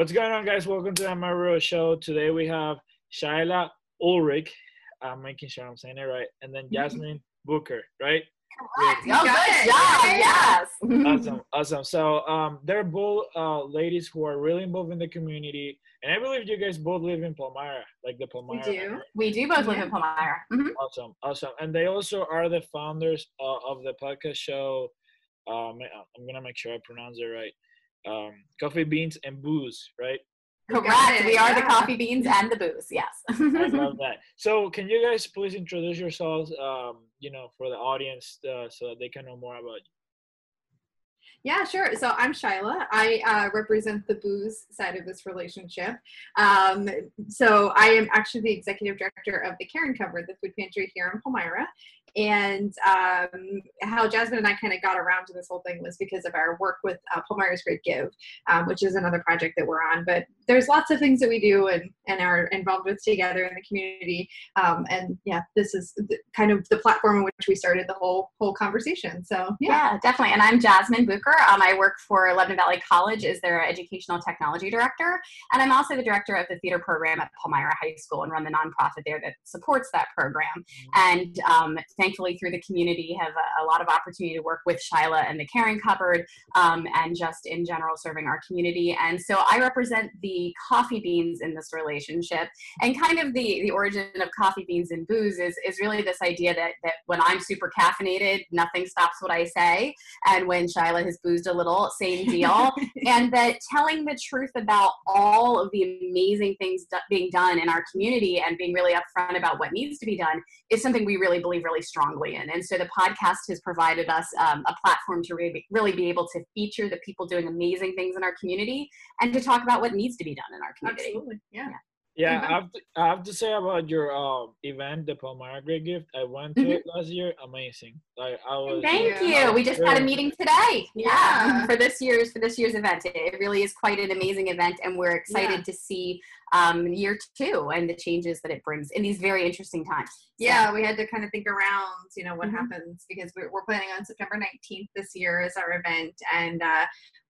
What's going on, guys? Welcome to the Amarillo Show. Today we have Shila Ulrich. I'm making sure I'm saying it right. And then Jasmine Bucher, right? Correct. Oh, good job. Yes. awesome. Awesome. So um, they're both uh, ladies who are really involved in the community. And I believe you guys both live in Palmyra, like the Palmyra. We do. We do both live in Palmyra. Mm-hmm. Awesome. Awesome. And they also are the founders uh, of the podcast show. Um, I'm going to make sure I pronounce it right um, coffee beans and booze, right? Correct. We are the coffee beans and the booze. Yes. I love that. So, can you guys please introduce yourselves? Um, you know, for the audience, uh, so that they can know more about you. Yeah, sure. So I'm Shila. I uh, represent the booze side of this relationship. Um, so I am actually the executive director of the Caring Cupboard, the food pantry here in Palmyra and um, how Jasmine and I kind of got around to this whole thing was because of our work with uh, Palmyra's Great Give, um, which is another project that we're on. But there's lots of things that we do and, and are involved with together in the community. Um, and yeah, this is the, kind of the platform in which we started the whole whole conversation. So yeah, yeah definitely. And I'm Jasmine Bucher. Um, I work for Lebanon Valley College as their educational technology director, and I'm also the director of the theater program at Palmyra High School and run the nonprofit there that supports that program. And um, thankfully through the community have a, a, lot of opportunity to work with Shila and the Caring Cupboard um, and just in general serving our community. And so I represent the coffee beans in this relationship and kind of the, the origin of coffee beans and booze is, is really this idea that, that when I'm super caffeinated, nothing stops what I say. And when Shila has boozed a little, same deal. and that telling the truth about all of the amazing things do- being done in our community and being really upfront about what needs to be done is something we really believe really strongly in. And so the podcast has provided us um, a platform to really, really be able to feature the people doing amazing things in our community and to talk about what needs to be done in our community. Absolutely. yeah. yeah. Yeah, I have, to, I have to say about your uh, event, the Palmyra Great Give. I went to mm-hmm. it last year. Amazing. Like I was. Thank you. We just had a meeting today. Yeah. yeah. for this year's for this year's event. It really is quite an amazing event, and we're excited yeah. to see um, year two and the changes that it brings in these very interesting times. Yeah, we had to kind of think around, you know, what mm-hmm. happens because we're, we're planning on September 19th this year as our event, and uh,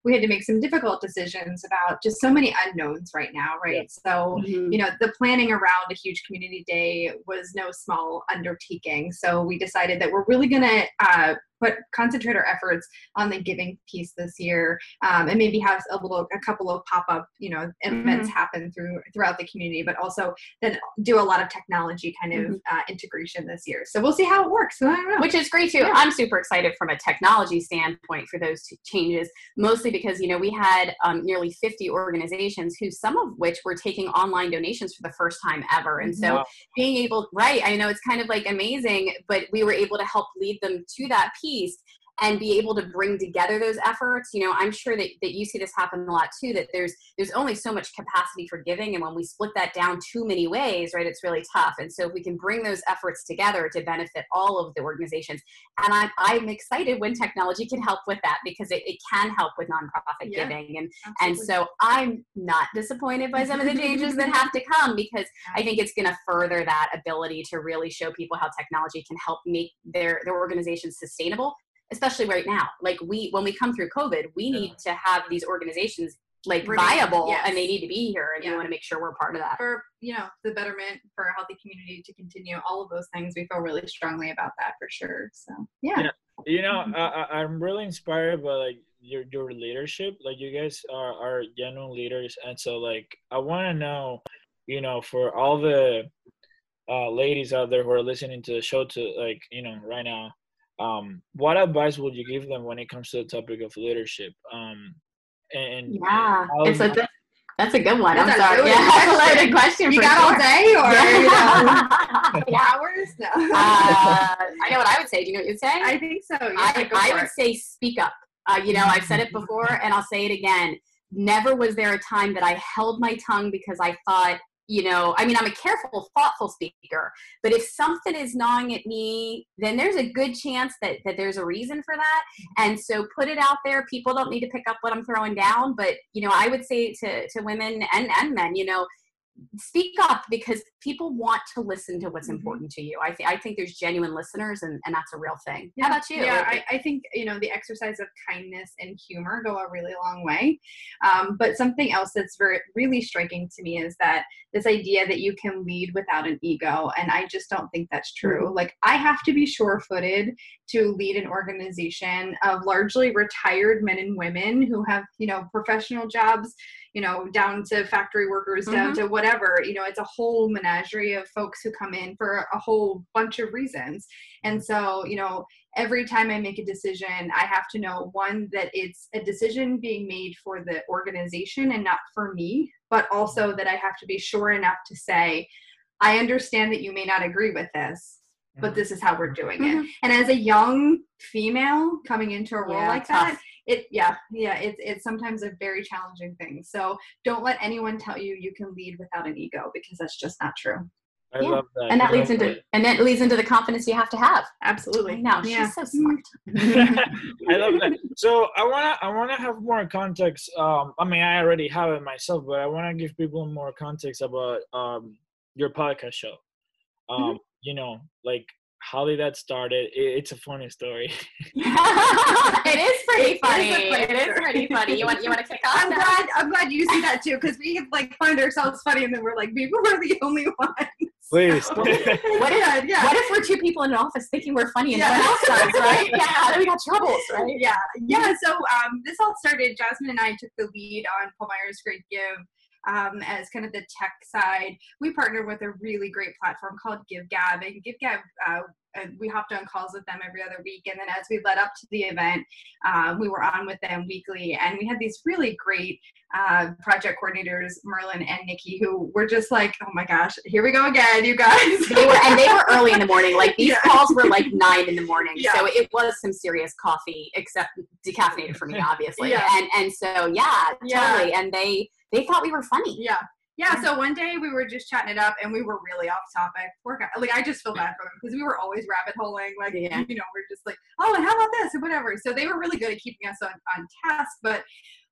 we had to make some difficult decisions about just so many unknowns right now, right? Yeah. So, mm-hmm. you know, the planning around a huge community day was no small undertaking. So we decided that we're really going to uh, put concentrate our efforts on the giving piece this year um, and maybe have a little a couple of pop-up you know events mm-hmm. happen through throughout the community but also then do a lot of technology kind of mm-hmm. uh, integration this year so we'll see how it works which is great too yeah. i'm super excited from a technology standpoint for those changes mostly because you know we had um, nearly 50 organizations who some of which were taking online donations for the first time ever and so wow. being able right i know it's kind of like amazing but we were able to help lead them to that piece piece and be able to bring together those efforts you know i'm sure that, that you see this happen a lot too that there's there's only so much capacity for giving and when we split that down too many ways right it's really tough and so if we can bring those efforts together to benefit all of the organizations and i'm, I'm excited when technology can help with that because it, it can help with nonprofit yeah, giving and absolutely. and so i'm not disappointed by some of the changes that have to come because i think it's going to further that ability to really show people how technology can help make their their organizations sustainable especially right now. Like we, when we come through COVID, we need to have these organizations like viable yes. and they need to be here and yeah. we want to make sure we're part of that for you know the betterment for a healthy community to continue all of those things we feel really strongly about that for sure so yeah, yeah. you know I, i'm really inspired by like your your leadership like you guys are are genuine leaders and so like i want to know you know for all the uh, ladies out there who are listening to the show to like you know right now um, what advice would you give them when it comes to the topic of leadership? Um, and yeah, and it's a good, that's a good one. That's I'm sorry. Yeah, that's a good question. You got sure. all day or you know, hours? No. Uh, I know what I would say. Do you know what you'd say? I think so. Yeah, I, I would it. say speak up. Uh, you know, I've said it before and I'll say it again. Never was there a time that I held my tongue because I thought you know i mean i'm a careful thoughtful speaker but if something is gnawing at me then there's a good chance that that there's a reason for that. And so put it out there. People don't need to pick up what i'm throwing down but you know i would say to to women and and men you know speak up because people want to listen to what's Mhm. important to you. I think I think there's genuine listeners, and, and that's a real thing. Yeah. How about you? Yeah, I, I think you know the exercise of kindness and humor go a really long way. Um, but something else that's very really striking to me is that this idea that you can lead without an ego, and I just don't think that's true. Like I have to be sure-footed to lead an organization of largely retired men and women who have you know professional jobs you know, down to factory workers, down to whatever. You know, it's a whole menagerie of folks who come in for a whole bunch of reasons. And so, you know, every time I make a decision, I have to know one, that it's a decision being made for the organization and not for me, but also that I have to be sure enough to say, I understand that you may not agree with this, but this is how we're doing Mhm. it. And as a young female coming into a role Yeah, like tough. that, it yeah yeah it's it's sometimes a very challenging thing so don't let anyone tell you you can lead without an ego because that's just not true I Yeah. love that. and that leads into and that leads into the confidence you have to have. absolutely No, know yeah she's so smart. I love that. So I wanna I wanna have more context. Um, I mean I already have it myself, but I wanna give people more context about um your podcast show. Um, Mm-hmm. you know, like how did that started? It, it's a funny story. it is pretty It is a funny. funny It is pretty funny. You want you want to kick off? i'm now? glad i'm glad you see that too because we like find ourselves funny and then we're like maybe we're the only ones Please. So- What if, yeah, yeah. what if we're two people in an office thinking we're funny and Yeah. no one else does, right? Yeah, then we got troubles, right? yeah yeah so um, this all started jasmine and i took the lead on palmyra's great give um, as kind of the tech side we partnered with a really great platform called givegab and givegab uh, we hopped on calls with them every other week and then as we led up to the event um, we were on with them weekly and we had these really great uh, project coordinators merlin and nikki who were just like oh my gosh here we go again you guys They were, and they were early in the morning. Like these Yeah. calls were like nine in the morning, Yeah. so it was some serious coffee, except decaffeinated for me, obviously. Yeah. And and so yeah, Yeah. totally. And they they thought we were funny. Yeah. Yeah, so one day we were just chatting it up and we were really off topic. Poor guy. Like I just feel bad for them because we were always rabbit holing. Like Yeah. you know, we're just like, oh, and how about this and whatever. So they were really good at keeping us on, on task. But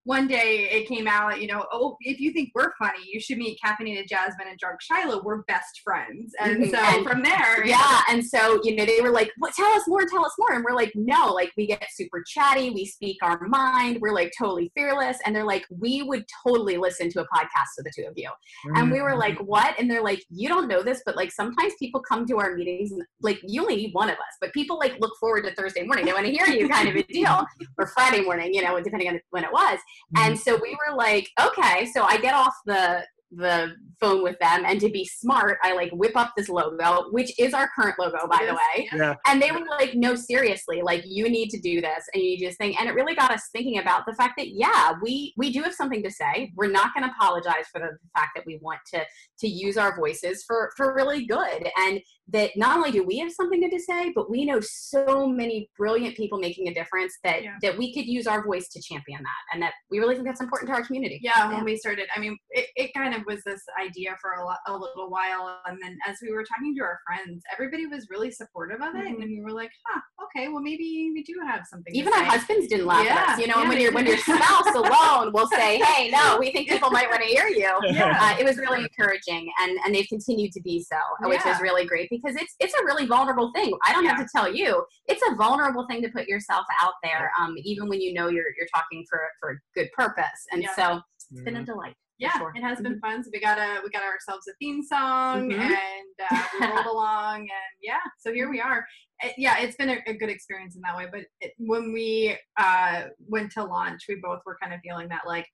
one day it came out, you know, oh, if you think we're funny, you should meet Caffeinated Jasmine and Drunk Shiloh. We're best friends. And Mhm. so And- from there, Yeah, and so you know they were like, "What? Tell us more, tell us more." And we're like, "No, like we get super chatty, we speak our mind, we're like totally fearless." And they're like, "We would totally listen to a podcast of the two of you." And we were Mm-hmm. like, "What?" And they're like, "You don't know this, but like sometimes people come to our meetings and like you only need one of us, but people like look forward to Thursday morning. They want to hear you, kind of a deal, or Friday morning, you know, depending on when it was." And mm-hmm. so we were like, okay. So I get off the the phone with them, and to be smart, I like whip up this logo, which is our current logo, by the way. yeah. And they were like, no, seriously, like you need to do this, and you need to just think. And it really got us thinking about the fact that yeah, we we do have something to say. We're not going to apologize for the fact that we want to to use our voices for for really good, and that not only do we have something to say, but we know so many brilliant people making a difference that Yeah. that we could use our voice to champion that, and that we really think that's important to our community. yeah when we started i mean it, it kind of was this idea for a, lo- a little while and then as we were talking to our friends everybody was really supportive of it and then we were like huh okay well maybe we do have something to Even our say. husbands didn't laugh at us, you know. and when your when your spouse alone will say, "Hey, no, we think people might want to hear you," Yeah. uh, it was really encouraging, and and they've continued to be so, which is really great because it's it's a really vulnerable thing. I don't have to tell you, it's a vulnerable thing to put yourself out there, um, even when you know you're you're talking for for a good purpose, and Yeah. so it's been a Mhm. delight. yeah sure. it has been fun so we got a we got ourselves a theme song Mhm. and uh, we rolled along and yeah so here we are It- yeah it's been a, a good experience in that way but it, when we uh went to launch we both were kind of feeling that like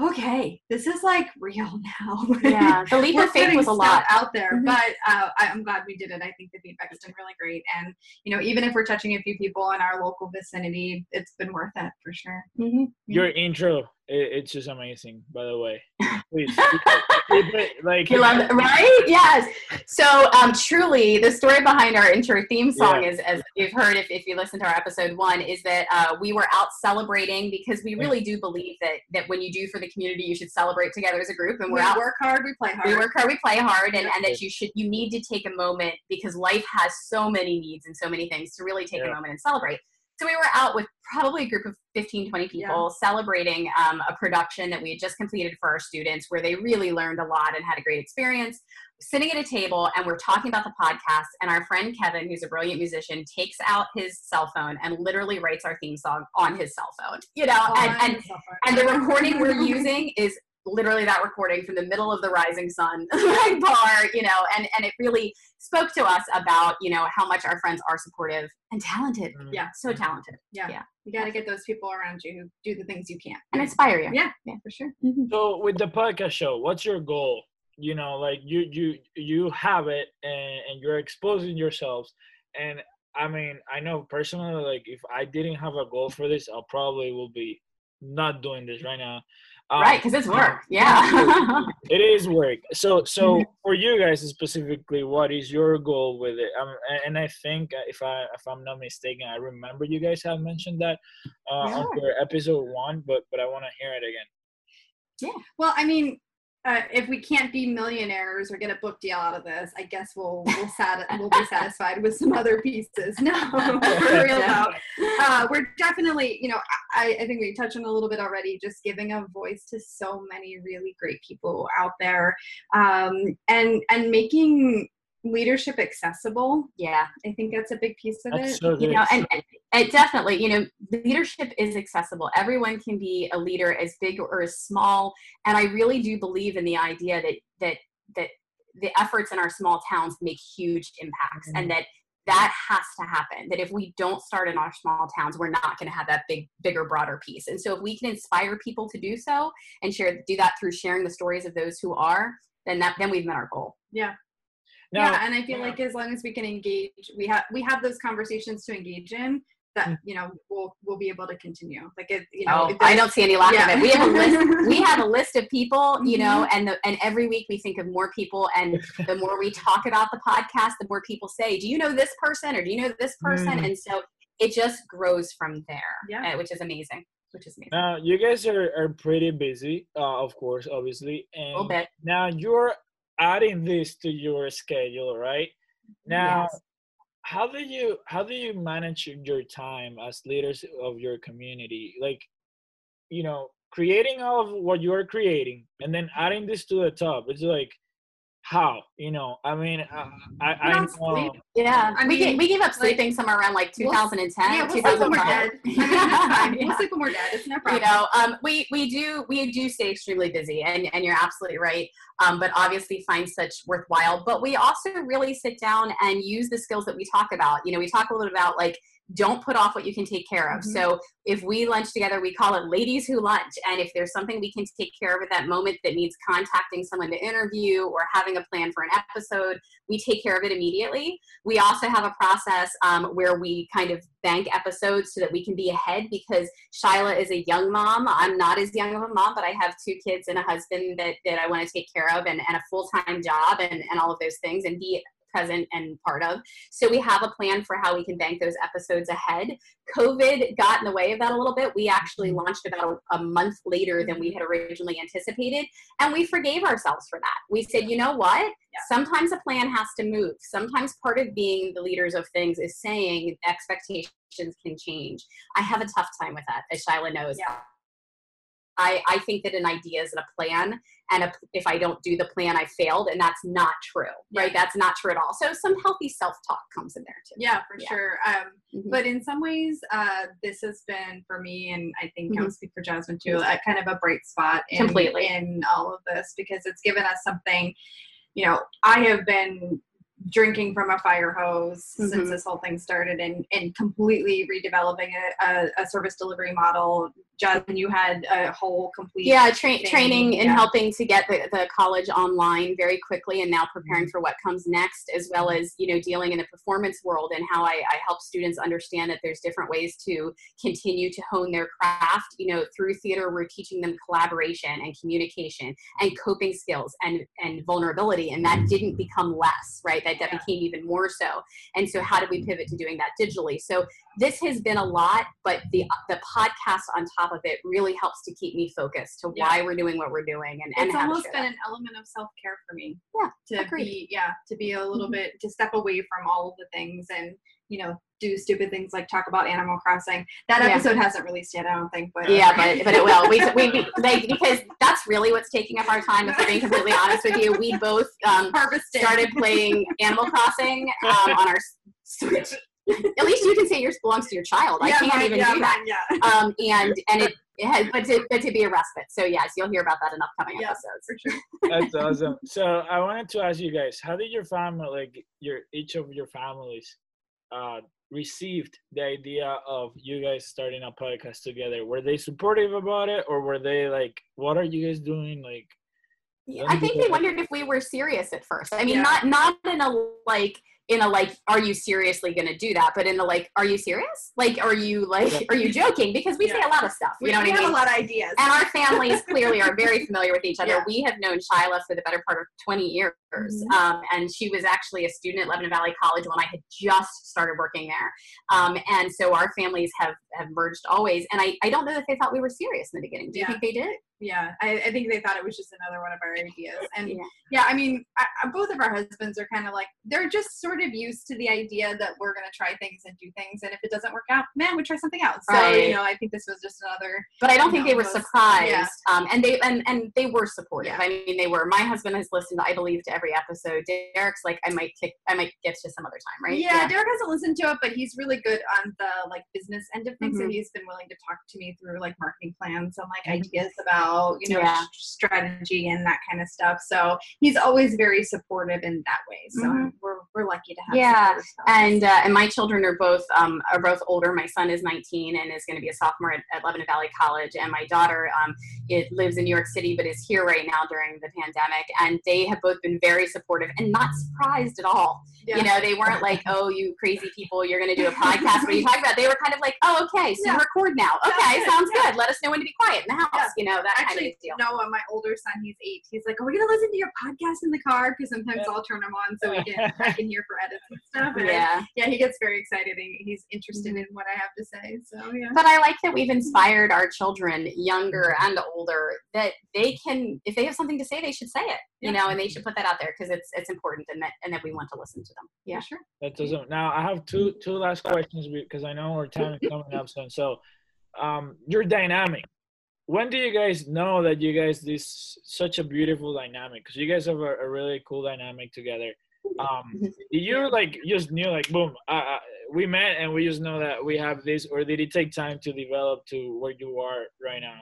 okay this is like real now Yeah, the leap We're of faith was a lot. out there, Mhm. but uh, I, I'm glad we did it. I think the feedback has been really great, and you know, even if we're touching a few people in our local vicinity, it's been worth it for sure. Mhm. Your intro, it, it's just amazing. By the way, please keep it, keep it, like You love it, right? Yes. So, um, truly, the story behind our intro theme song Yeah. is, as you've heard if, if you listen to our episode one, is that uh, we were out celebrating because we really do believe that that when you do for the community, you should celebrate together as a group, and We we're out. work hard, we play hard. We work hard, we play hard, and, Yeah. and that you should you need to take a moment because life has so many needs and so many things to really take Yeah. a moment and celebrate. So we were out with probably a group of 15 20 people yeah. celebrating um, a production that we had just completed for our students where they really learned a lot and had a great experience sitting at a table and we're talking about the podcast and our friend kevin who's a brilliant musician takes out his cell phone and literally writes our theme song on his cell phone you know oh, and and, and the recording we're using is literally that recording from the middle of the rising sun bar you know and and it really spoke to us about you know how much our friends are supportive and talented. Mm. yeah. So talented. Yeah. Yeah. You got to get those people around you who do the things you can't. And inspire you. Yeah yeah. for sure. Mm-hmm. so with the podcast show what's your goal? You know like you you you have it and, and you're exposing yourselves. And i mean i know personally like if i didn't have a goal for this i probably will be not doing this right now um, right, because it's work. Yeah, it is work. So, so mm-hmm. for you guys specifically, what is your goal with it? Um, and I think uh, if I if I'm not mistaken, I remember you guys have mentioned that uh, yeah. on your episode one, but but I want to hear it again. Yeah. Well, I mean, uh, if we can't be millionaires or get a book deal out of this, I guess we'll we'll, we'll be satisfied with some other pieces. No, for real though. Uh, we're definitely, you know, I, I think we touched on a little bit already, just giving a voice to so many really great people out there, um, and and making leadership accessible yeah. I think that's a big piece of that's it so you know and, and, and, definitely you know leadership is accessible. Everyone can be a leader as big or as small and i really do believe in the idea that that that the efforts in our small towns make huge impacts mm-hmm. and that that has to happen that if we don't start in our small towns we're not going to have that big bigger broader piece and so if we can inspire people to do so and share do that through sharing the stories of those who are then that then we've met our goal. Yeah now, yeah, and I feel like as long as we can engage, we have we have those conversations to engage in. That mm. you know we'll we'll be able to continue. Like it, you know, oh, I don't see any lack yeah. of it. We have a list. we have a list of people, you know, mm-hmm. and the, and every week we think of more people, and the more we talk about the podcast, the more people say, "Do you know this person?" or "Do you know this person?" Mm. And so it just grows from there. Yeah, uh, which is amazing. Which is amazing. Now you guys are, are pretty busy, uh, of course, obviously, and a little bit. now you're adding this to your schedule, right? Now, yes. how do you how do you manage your time as leaders of your community? Like, you know, creating all of what you're creating and then adding this to the top. It's like how? You know i mean i i, I know. yeah. I mean, we gave, we gave up sleeping like, somewhere around like 2010 we'll, yeah, we'll sleep when we're dead I mean, we'll sleep when we're dead. It's no problem. you know um we we do we do stay extremely busy and and you're absolutely right um but obviously find such worthwhile. But we also really sit down and use the skills that we talk about. You know we talk a little bit about like don't put off what you can take care of. Mm-hmm. So if we lunch together, we call it ladies who lunch. And if there's something we can take care of at that moment that needs contacting someone to interview or having a plan for an episode, we take care of it immediately. We also have a process um, where we kind of bank episodes so that we can be ahead because Shila is a young mom. I'm not as young of a mom, but I have two kids and a husband that, that I want to take care of and, and a full-time job and, and all of those things and be present and part of. So we have a plan for how we can bank those episodes ahead. COVID got in the way of that a little bit. We actually mm-hmm. launched about a, a month later than we had originally anticipated, and we forgave ourselves for that. We said, you know what? Yeah. Sometimes a plan has to move. Sometimes part of being the leaders of things is saying expectations can change. I have a tough time with that, as Shila knows. Yeah. I, I think that an idea is a plan and a, if i don't do the plan i failed and that's not true yeah. right that's not true at all so some healthy self-talk comes in there too yeah for yeah. sure um, mm-hmm. but in some ways uh, this has been for me and i think mm-hmm. i'll speak for jasmine too a, kind of a bright spot in, completely in all of this because it's given us something you know i have been drinking from a fire hose mm-hmm. since this whole thing started and, and completely redeveloping a, a, a service delivery model Jasmine, you had a whole complete yeah tra- training yeah. and helping to get the, the college online very quickly and now preparing mm-hmm. for what comes next as well as you know dealing in the performance world and how I, I help students understand that there's different ways to continue to hone their craft you know through theater we're teaching them collaboration and communication and coping skills and and vulnerability and that didn't become less right that, that became even more so and so how did we pivot to doing that digitally so this has been a lot but the the podcast on top of it really helps to keep me focused to Yeah. why we're doing what we're doing and, and it's almost been that. an element of self care for me. Yeah, To agreed. be yeah, to be a little Mhm. bit to step away from all of the things and you know do stupid things like talk about Animal Crossing. That Yeah. episode hasn't released yet, I don't think. But yeah, but but it will. We, we, we like because that's really what's taking up our time. If we're being completely honest with you, we both um, started playing Animal Crossing um, on our Switch. At least you can say yours belongs to your child. I yeah, can't mine- even yeah, do that. mine, yeah. Um, and and it, it has, but to but to be a respite. So yes, you'll hear about that in upcoming Yeah. episodes. for sure. That's awesome. So I wanted to ask you guys, how did your family, like your each of your families, uh, received the idea of you guys starting a podcast together? Were they supportive about it, or were they like, "What are you guys doing?" Like, Yeah, I think they wondered if we were serious at first. I mean, Yeah. not not in a like in a like, are you seriously going to do that? But in the like, are you serious? Like, are you like, are you joking? Because we say a lot of stuff. You We, know we what I have mean? a lot of ideas. and our families clearly are very familiar with each other. Yeah. We have known Shila for the better part of 20 years. Mhm. Um, and she was actually a student at Lebanon Valley College when I had just started working there. Um, and so our families have, have merged always. And I, I don't know if they thought we were serious in the beginning. Do you Yeah. think they did? Yeah, I, I think they thought it was just another one of our ideas. And Yeah. yeah, I mean, I, both of our husbands are kind of like they're just sort of used to the idea that we're going to try things and do things, and if it doesn't work out, man, we try something else. So you know, I think this was just another. but I don't think No, they were most- surprised. yeah. Um, and they and, and they were supportive. Yeah. I mean, they were. My husband has listened, I believe, to every episode. Derek's like, I might kick, I might get to some other time, right? Yeah, Derek hasn't listened to it, but he's really good on the like business end of things. So Mhm. he's been willing to talk to me through like marketing plans and like Mhm. ideas about you know Yeah. strategy and that kind of stuff. So he's always very supportive in that way. So Mhm. we're we're lucky to have. Yeah, and uh, and my children are both um, are both older. My son is 19 and is going to be a sophomore at, at Lebanon Valley College, and my daughter um, it lives in New York City but is here right now during the pandemic. And they have both been very supportive and not surprised at all. Yeah. You know, they weren't like, "Oh, you crazy people, you're going to do a podcast." What are you talking about? They were kind of like, "Oh, okay, so you Yeah. record now. Okay, good, sounds yeah. good. Let us know when to be quiet in the house." Yeah. You know, that kind Actually, of deal. Noah, my older son, he's eight. He's like, "Are we gonna listen to your podcast in the car?" Because sometimes Yeah. I'll turn them on so we can I can hear for edits and stuff. And Yeah. yeah, he gets very excited. He, he's interested mm-hmm. in what I have to say. So yeah. but I like that we've inspired our children, younger and older, that they can, if they have something to say, they should say it, you Yeah. know, and they should put that out there because it's it's important and that and that we want to listen to them. Yeah. For sure. That's awesome. Now I have two two last questions because I know our time is coming up soon. So, um, your dynamic. When do you guys know that you guys this such a beautiful dynamic? Because you guys have a, a really cool dynamic together. Um, did you like just knew like boom, uh, uh, we met and we just know that we have this, or did it take time to develop to where you are right now?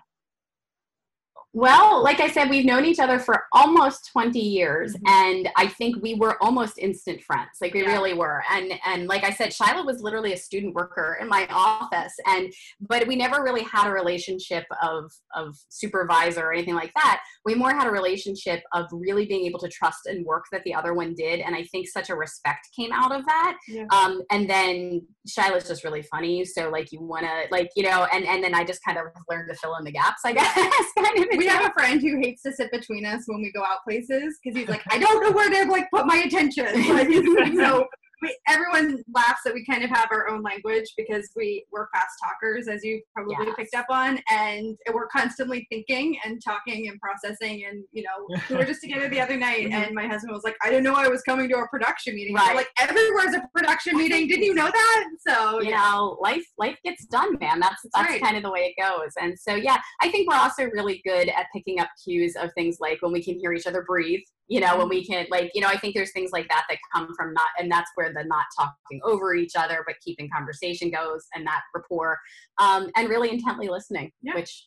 Well, like I said, we've known each other for almost 20 years, and I think we were almost instant friends. Like we Yeah. really were. And and like I said, Shila was literally a student worker in my office, and but we never really had a relationship of of supervisor or anything like that. We more had a relationship of really being able to trust and work that the other one did, and I think such a respect came out of that. Yeah. Um, and then Shila's just really funny, so like you want to like you know, and and then I just kind of learned to fill in the gaps, I guess. kind of. We have a friend who hates to sit between us when we go out places because he's like, I don't know where to like put my attention. Like, so we, everyone laughs that we kind of have our own language because we we're fast talkers, as you probably Yes. picked up on, and we're constantly thinking and talking and processing. And you know, we were just together the other night, Mhm. and my husband was like, I didn't know I was coming to a production meeting. Right. Like everywhere's a production meeting. Didn't you know that? So you yeah. know, life life gets done, man. That's that's right. kind of the way it goes. And so yeah, I think we're also really good at picking up cues of things like when we can hear each other breathe. You know, when we can like, you know, I think there's things like that that come from not, and that's where the not talking over each other, but keeping conversation goes and that rapport, um, and really intently listening, Yeah. which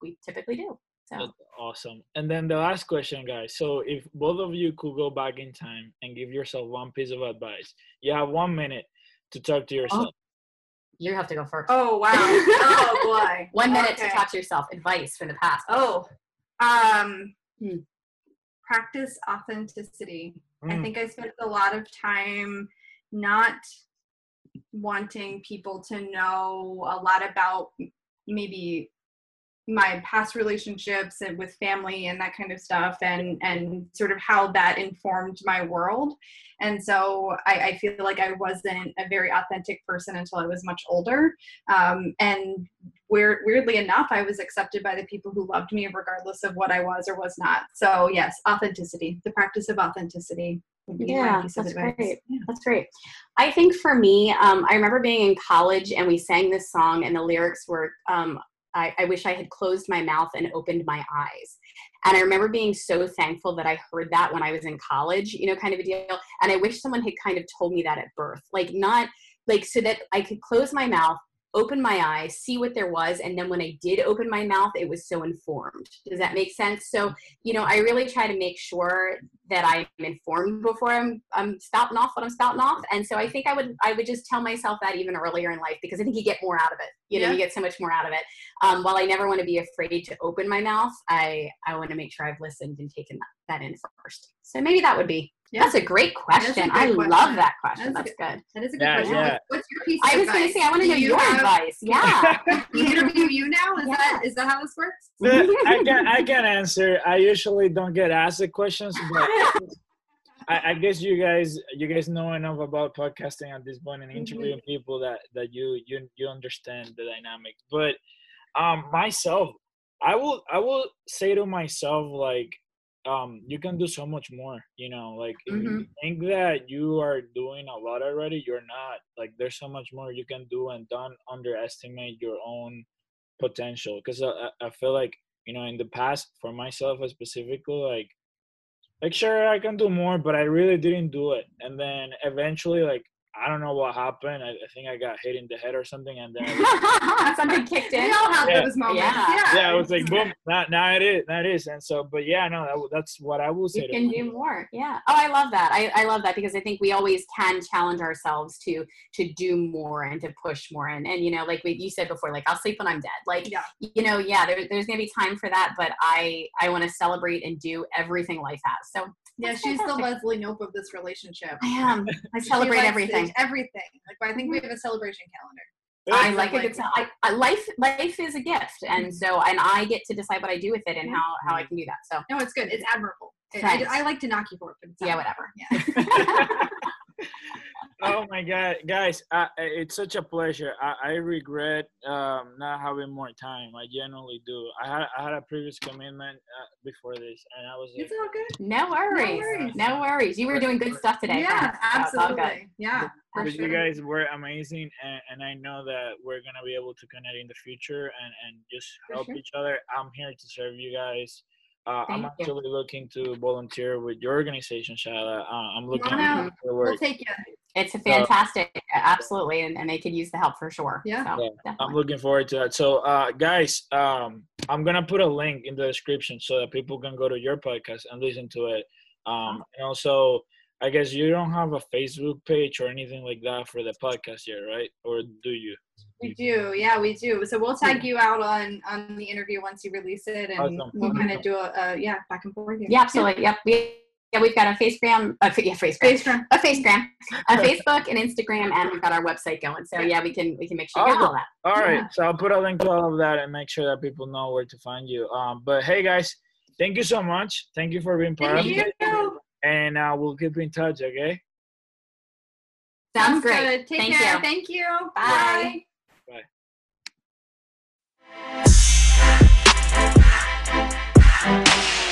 we typically do. So That's awesome. And then the last question, guys. So if both of you could go back in time and give yourself one piece of advice, you have one minute to talk to yourself. you have to go first. Oh wow. oh boy. One minute to talk to yourself. Advice from the past. Oh, um, Hmm. Practice authenticity. I Mm. think I spent a lot of time not wanting people to know a lot about maybe my past relationships and with family and that kind of stuff and and sort of how that informed my world. And so I, I feel like i wasn't a very authentic person until i was much older. Um, and weird, weirdly enough i was accepted by the people who loved me regardless of what i was or was not. So yes authenticity the practice of authenticity yeah that's great. Yeah. that's great. I think for me um, i remember being in college and we sang this song and the lyrics were um, I, I wish I had closed my mouth and opened my eyes. And I remember being so thankful that I heard that when I was in college, you know, kind of a deal. And I wish someone had kind of told me that at birth, like not like so that I could close my mouth, open my eyes, see what there was, and then when I did open my mouth, it was so informed. Does that make sense? So, you know, I really try to make sure that I'm informed before I'm I'm spouting off what I'm spouting off. And so I think I would I would just tell myself that even earlier in life because I think you get more out of it. You know, yeah. you get so much more out of it. Um, while I never want to be afraid to open my mouth, I I want to make sure I've listened and taken that, that in first. So maybe that would be yeah. That's a great question. A I question. love that question. That's, That's good. That is a good yeah, question. Yeah. What's your piece? I was going to say I want to know you your have, advice. Yeah. interview you now. Is yeah. that is that how this works? I can I can answer. I usually don't get asked the questions, but I, I, guess you guys you guys know enough about podcasting at this point and mm-hmm. interviewing mm-hmm. people that that you you you understand the dynamic. But um myself, I will I will say to myself like um you can do so much more you know like mm-hmm. you think that you are doing a lot already you're not like there's so much more you can do and don't underestimate your own potential because I, I feel like you know in the past for myself specifically like like sure i can do more but i really didn't do it and then eventually like I don't know what happened. I, I, think I got hit in the head or something, and then something kicked in. We all have yeah. those moments. Yeah, yeah. yeah. I was like, boom, now, now it is, now it is, and so, but yeah, no, that, that's what I will say. You can do more. Yeah. Oh, I love that. I, I love that because I think we always can challenge ourselves to to do more and to push more, and and you know, like we, you said before, like I'll sleep when I'm dead. Like, yeah. you know, yeah, there, there's gonna be time for that, but I I want to celebrate and do everything life has. So yeah, she's the Leslie Knope of this relationship. I am. I celebrate everything. Everything. Like I think we have a celebration calendar. I like it. It's, I, I, life life is a gift, and mm-hmm. so and I get to decide what I do with it and how how I can do that. So no, it's good. It's admirable. I, I, like to knock you for it, but yeah, whatever. Yeah. oh my god guys it's such a pleasure i, I regret um, not having more time i genuinely do i had i had a previous commitment uh, before this and i was like, it's all good no worries. no worries no worries you were doing good stuff today yeah absolutely yeah but sure. you guys were amazing and, and i know that we're gonna be able to connect in the future and and just help sure. each other i'm here to serve you guys uh, I'm actually you. looking to volunteer with your organization, Shala. Uh, I'm looking forward. We'll take you. It's a fantastic, so, absolutely, and, and they could use the help for sure. Yeah, so, yeah I'm looking forward to that. So, uh, guys, um, I'm gonna put a link in the description so that people can go to your podcast and listen to it. Um, and also, I guess you don't have a Facebook page or anything like that for the podcast yet, right? Or do you? We do, yeah, we do. So we'll tag you out on on the interview once you release it, and awesome. we'll kind of do a, a, yeah back and forth. Here. Yeah, absolutely. Yep. We, yeah, yeah, we've got a Facegram, yeah, Facegram, Facegram. a Facegram, a Facebook and Instagram, and we've got our website going. So yeah, we can we can make sure you get all oh, that. All right, yeah. so I'll put a link to all of that and make sure that people know where to find you. Um, but hey guys, thank you so much. Thank you for being part thank of you. it, and uh, we'll keep in touch. Okay. Sounds, great. Good. Take thank care. You. Thank you. Bye. Bye. Bye.